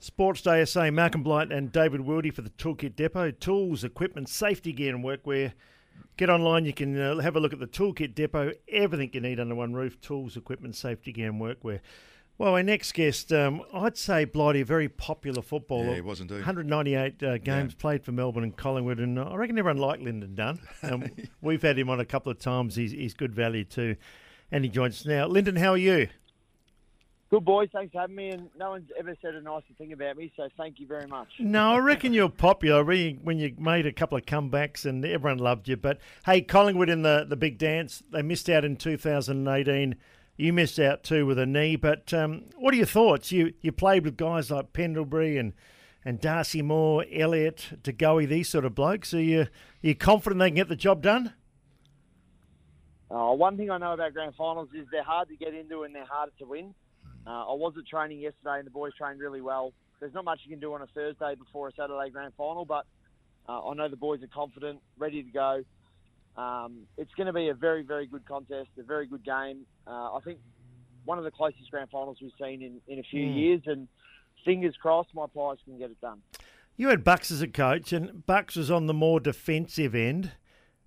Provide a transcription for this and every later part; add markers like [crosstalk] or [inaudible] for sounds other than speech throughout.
Sports Day SA, Malcolm Blight and David Wildy for the Toolkit Depot. Tools, equipment, safety gear, and workwear. Get online, you can uh, have a look at the Toolkit Depot. Everything you need under one roof tools, equipment, safety gear, and workwear. Well, our next guest, um, I'd say Blighty, a very popular footballer. Yeah, he was indeed. 198 uh, games Yeah. played for Melbourne and Collingwood, and I reckon everyone liked Lynden Dunn. [laughs] Um, we've had him on a couple of times. He's, he's good value too. And he joins us now. Lynden, how are you? Good boys, thanks for having me. And no one's ever said a nicer thing about me, so thank you very much. No, I reckon you're popular when when you made a couple of comebacks and everyone loved you. But hey, Collingwood in the, the big dance, they missed out in 2018. You missed out too with a knee. But um, what are your thoughts? You you played with guys like Pendlebury and, and Darcy Moore, Elliott, DeGoey, these sort of blokes. Are you, are you confident they can get the job done? Uh, one thing I know about grand finals is they're hard to get into and they're harder to win. Uh, I was at training yesterday and the boys trained really well. There's not much you can do on a Thursday before a Saturday grand final, but uh, I know the boys are confident, ready to go. Um, it's going to be a very, very good contest, a very good game. Uh, I think one of the closest grand finals we've seen in, in a few Mm. years, and fingers crossed my Pies can get it done. You had Bucks as a coach, and Bucks was on the more defensive end.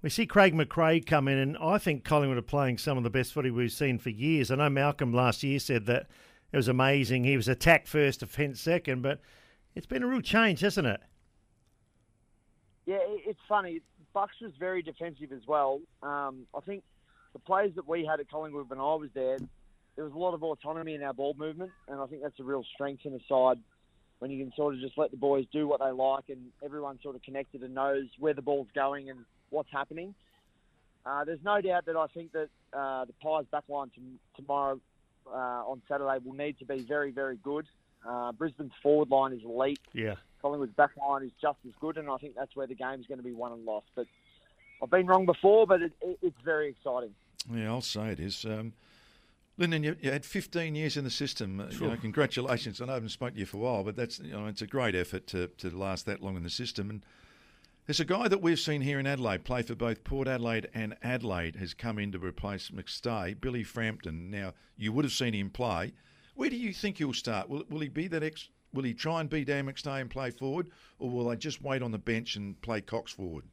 We see Craig McRae come in, and I think Collingwood are playing some of the best footy we've seen for years. I know Malcolm last year said that it was amazing. He was attack first, defence second, but it's been a real change, hasn't it? Yeah, it's funny. Bucks was very defensive as well. Um, I think the players that we had at Collingwood when I was there, there was a lot of autonomy in our ball movement, and I think that's a real strength in the side when you can sort of just let the boys do what they like, and everyone sort of connected and knows where the ball's going and what's happening. Uh, there's no doubt that I think that uh, the Pies backline to, tomorrow uh, on Saturday will need to be very, very good. Uh, Brisbane's forward line is elite. Yeah. Collingwood's back line is just as good, and I think that's where the game's going to be won and lost. But I've been wrong before, but it, it, it's very exciting. Yeah, I'll say it is. Um, Lynden, you, you had 15 years in the system. Uh, You know, congratulations. I know I haven't spoken to you for a while, but that's you know it's a great effort to, to last that long in the system. And there's a guy that we've seen here in Adelaide play for both Port Adelaide and Adelaide has come in to replace McStay, Billy Frampton. Now you would have seen him play. Where do you think he'll start? Will, will he be that ex? Will he try and be Dan McStay and play forward, or will they just wait on the bench and play Cox forward?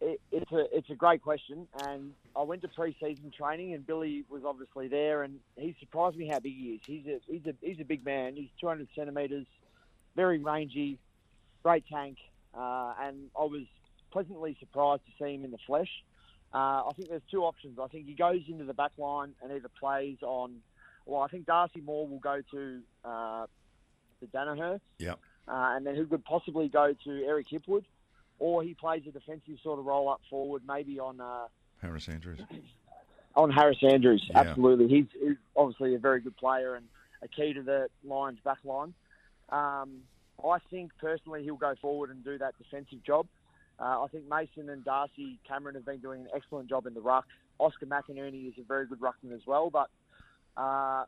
It, it's a it's a great question, and I went to pre-season training, and Billy was obviously there, and he surprised me how big he is. He's a he's a he's a big man. He's 200 centimeters, very rangy, great tank, uh, and I was pleasantly surprised to see him in the flesh. Uh, I think there's two options. I think he goes into the back line and either plays on. Well, I think Darcy Moore will go to uh, to Daniher, Yep. uh, and then who could possibly go to Eric Hipwood, or he plays a defensive sort of roll up forward, maybe on uh, Harris Andrews. [clears throat] on Harris Andrews. Yeah. Absolutely, he's, he's obviously a very good player and a key to the Lions' back line. Um, I think personally he'll go forward and do that defensive job. Uh, I think Mason and Darcy Cameron have been doing an excellent job in the ruck. Oscar McInerney is a very good ruckman as well, but uh,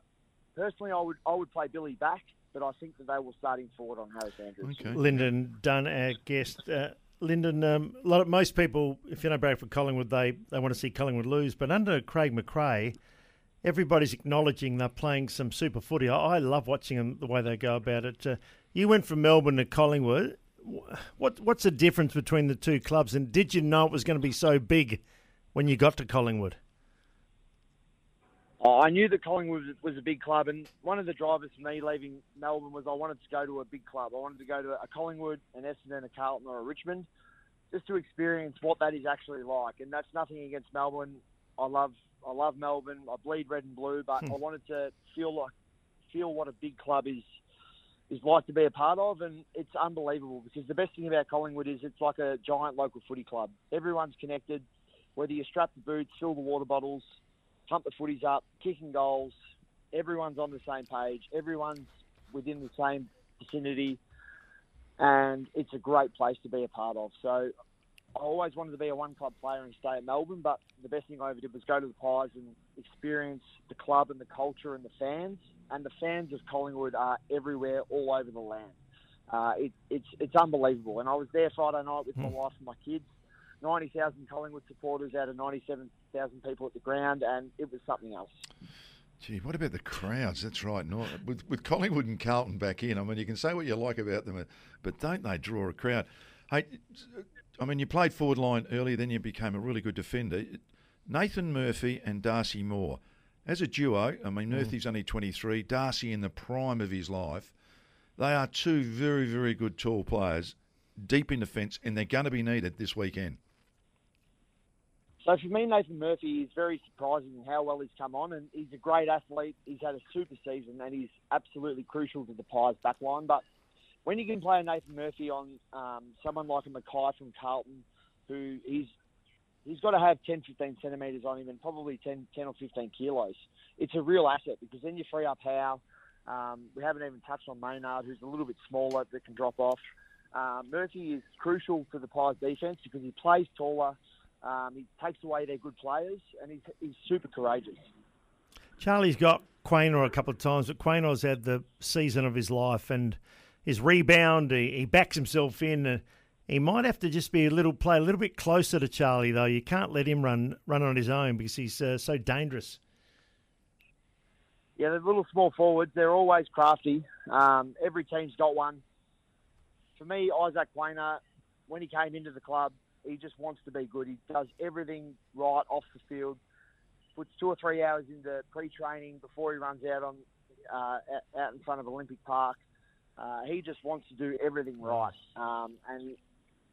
personally, I would I would play Billy back, but I think that they will start him forward on Harris Andrews. Okay. Lynden Dunn, our guest. Uh, Lynden, um, a lot of, most people, if you know Bradford Collingwood, they, they want to see Collingwood lose. But under Craig McRae, everybody's acknowledging they're playing some super footy. I, I love watching them the way they go about it. Uh, you went from Melbourne to Collingwood. What what's the difference between the two clubs? And did you know it was going to be so big when you got to Collingwood? Oh, I knew that Collingwood was- a big club, and one of the drivers for me leaving Melbourne was I wanted to go to a big club. I wanted to go to a Collingwood, an Essendon, a Carlton, or a Richmond, just to experience what that is actually like. And that's nothing against Melbourne. I love I love Melbourne. I bleed red and blue, but hmm. I wanted to feel like feel what a big club is is like to be a part of, and it's unbelievable because the best thing about Collingwood is it's like a giant local footy club. Everyone's connected, whether you strap the boots, fill the water bottles, pump the footies up, kicking goals. Everyone's on the same page. Everyone's within the same vicinity, and it's a great place to be a part of. So I always wanted to be a one club player and stay at Melbourne, but the best thing I ever did was go to the Pies and experience the club and the culture and the fans. And the fans of Collingwood are everywhere, all over the land. Uh, it, it's it's unbelievable. And I was there Friday night with my wife and my kids. Ninety thousand Collingwood supporters out of ninety-seven thousand people at the ground, and it was something else. Gee, what about the crowds? That's right. With, with Collingwood and Carlton back in, I mean, you can say what you like about them, but don't they draw a crowd? Hey, I mean, you played forward line earlier, then you became a really good defender. Nathan Murphy and Darcy Moore. As a duo, I mean, mm. Murphy's mm. only 23, Darcy in the prime of his life. They are two very, very good tall players, deep in defence, and they're going to be needed this weekend. So for me, Nathan Murphy is very surprising how well he's come on, and he's a great athlete. He's had a super season, and he's absolutely crucial to the Pies backline. But when you can play a Nathan Murphy on um, someone like a McKay from Carlton, who he's he's got to have 10, 15 centimetres on him and probably 10, 10 or 15 kilos. It's a real asset because then you free up Howe. Um, we haven't even touched on Maynard, who's a little bit smaller that can drop off. Um, Murphy is crucial to the Pies defence because he plays taller um, he takes away their good players, and he's, he's super courageous. Charlie's got Quaynor a couple of times, but Quaynor's had the season of his life, and his rebound, he, he backs himself in. Uh, he might have to just be a little play a little bit closer to Charlie, though. You can't let him run run on his own because he's uh, so dangerous. Yeah, the little small forwards, they're always crafty. Um, every team's got one. For me, Isaac Quaynor, when he came into the club, he just wants to be good. He does everything right off the field. Puts two or three hours into pre-training before he runs out on uh, out in front of Olympic Park. Uh, he just wants to do everything right, um, and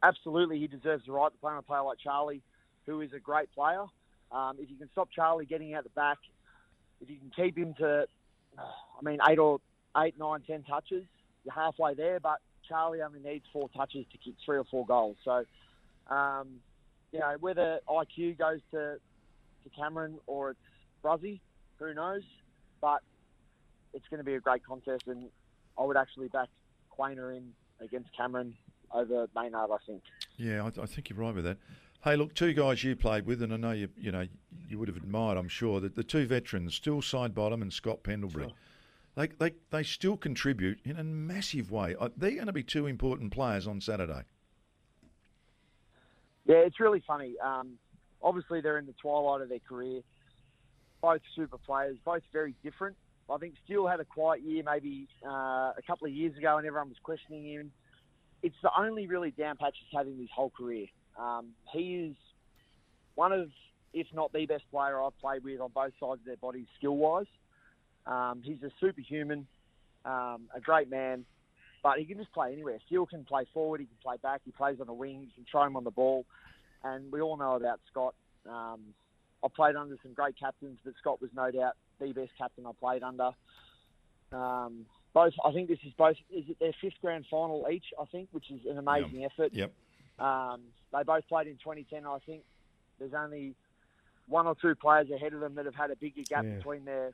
absolutely he deserves the right to play on a player like Charlie, who is a great player. Um, if you can stop Charlie getting out the back, if you can keep him to, I mean, eight or eight, nine, ten touches, you're halfway there. But Charlie only needs four touches to kick three or four goals. So um, you know, whether IQ goes to, to Cameron or it's Bruzzy, who knows? But it's going to be a great contest, and I would actually back Quaynor in against Cameron over Maynard. I think. Yeah, I, I, think you're right with that. Hey, look, two guys you played with, and I know you you know you would have admired, I'm sure, that the two veterans, Steele Sidebottom and Scott Pendlebury. Sure. They, they, they still contribute in a massive way. Uh, they're going to be two important players on Saturday. Yeah, it's really funny. Um, obviously, they're in the twilight of their career. Both super players, both very different. I think Steele had a quiet year maybe uh, a couple of years ago, and everyone was questioning him. It's the only really down patch he's had in his whole career. Um, he is one of, if not the best player I've played with on both sides of their bodies, skill wise. Um, he's a superhuman, um, a great man, but he can just play anywhere. Steele can play forward, he can play back, he plays on the wing, you can throw him on the ball. And we all know about Scott. Um, I played under some great captains, but Scott was no doubt the best captain I played under. Um, both, I think this is both. Is it their fifth grand final each? I think, which is an amazing yep. effort. Yep. Um, they both played in 2010. I think there's only one or two players ahead of them that have had a bigger gap yeah. between their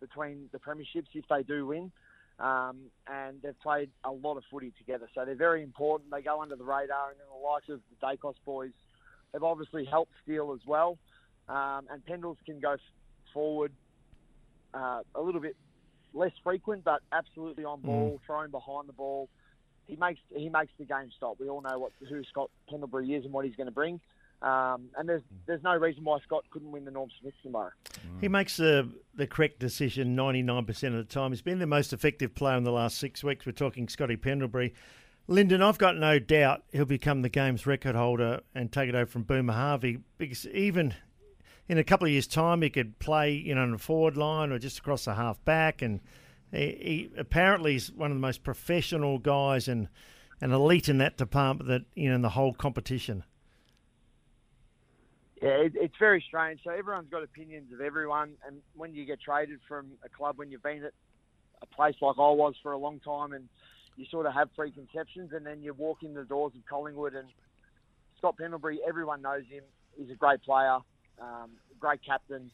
between the premierships if they do win. Um, and they've played a lot of footy together, so they're very important. They go under the radar, and then the likes of the Daicos boys have obviously helped Steele as well. Um, and Pendles can go forward uh, a little bit less frequent, but absolutely on ball, mm. throwing behind the ball. He makes he makes the game stop. We all know what who Scott Pendlebury is and what he's going to bring. Um, and there's there's no reason why Scott couldn't win the Norm Smith tomorrow. He makes the the correct decision 99% of the time. He's been the most effective player in the last six weeks. We're talking Scotty Pendlebury. Lynden, I've got no doubt he'll become the game's record holder and take it over from Boomer Harvey because even in a couple of years' time, he could play you know on the forward line or just across the half back. And he, he apparently is one of the most professional guys and an elite in that department that you know in the whole competition. Yeah, it, it's very strange. So everyone's got opinions of everyone, and when you get traded from a club, when you've been at a place like I was for a long time, and you sort of have preconceptions, and then you walk in the doors of Collingwood, and Scott Pendlebury, everyone knows him. He's a great player, um, great captain,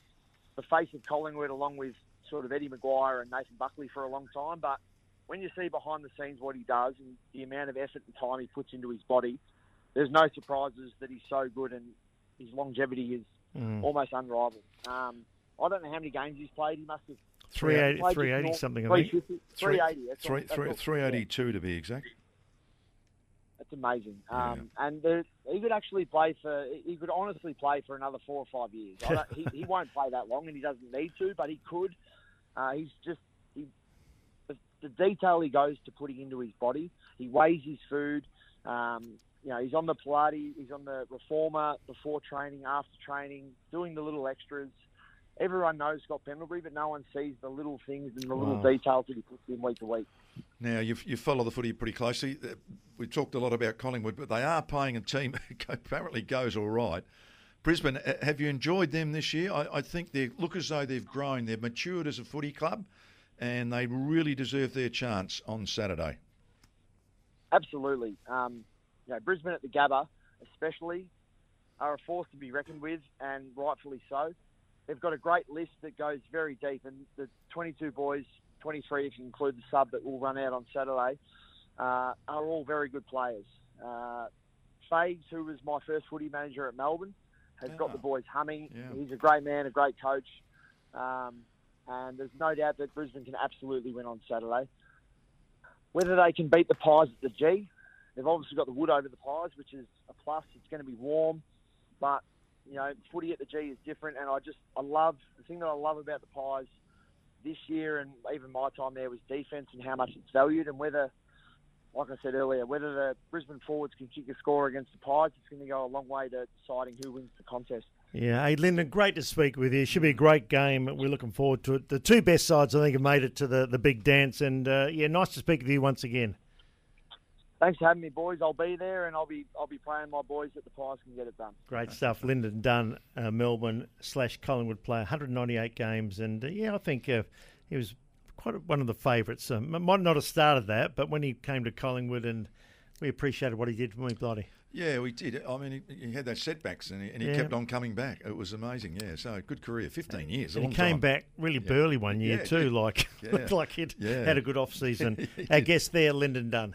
the face of Collingwood, along with sort of Eddie McGuire and Nathan Buckley for a long time. But when you see behind the scenes what he does and the amount of effort and time he puts into his body, there's no surprises that he's so good and his longevity is mm. almost unrivaled. Um, I don't know how many games he's played. He must have 380, 380 something, I think. 380. 382 to be exact. That's amazing. Um, yeah. And the, he could actually play for, he could honestly play for another four or five years. he, he [laughs] won't play that long and he doesn't need to, but he could. Uh, he's just he, the, the detail he goes to putting into his body. He weighs his food. Um, you know, he's on the Pilates, he's on the reformer before training, after training, doing the little extras. Everyone knows Scott Pendlebury, but no one sees the little things and the little details that he puts in week to week. Now, you you follow the footy pretty closely. Uh, we talked a lot about Collingwood, but they are playing a team [laughs] that apparently goes all right. Brisbane, have you enjoyed them this year? I, I think they look as though they've grown. They've matured as a footy club, and they really deserve their chance on Saturday. Absolutely. Um, you know, Brisbane at the Gabba, especially, are a force to be reckoned with, and rightfully so. They've got a great list that goes very deep, and the 22 boys, 23 if you include the sub that will run out on Saturday, uh, are all very good players. Uh, Fags, who was my first footy manager at Melbourne, has yeah. got the boys humming. Yeah. He's a great man, a great coach, um, and there's no doubt that Brisbane can absolutely win on Saturday. Whether they can beat the Pies at the G, they've obviously got the wood over the Pies, which is a plus. It's going to be warm, but you know, footy at the G is different, and I just I love the thing that I love about the Pies this year, and even my time there was defence and how much it's valued, and whether, like I said earlier, whether the Brisbane forwards can kick a score against the Pies, it's going to go a long way to deciding who wins the contest. Yeah, hey Lynden, great to speak with you. Should be a great game. We're looking forward to it. The two best sides, I think, have made it to the, the big dance, and uh, yeah, nice to speak with you once again thanks for having me, boys. I'll be there, and I'll be I'll be playing my boys that the Pies can get it done. Great stuff, Lynden Dunn, uh, Melbourne slash Collingwood player, 198 games, and uh, yeah, I think uh, he was quite one of the favourites. Um, might not have started that, but when he came to Collingwood, and we appreciated what he did for me, bloody. Yeah, we did. I mean, he, he had those setbacks, and he, and he yeah. kept on coming back. It was amazing. Yeah, so good career, fifteen years. he came time. back really yeah. burly one year yeah. too, like [laughs] like he'd had a good off season. [laughs] Our guest there, Lynden Dunn.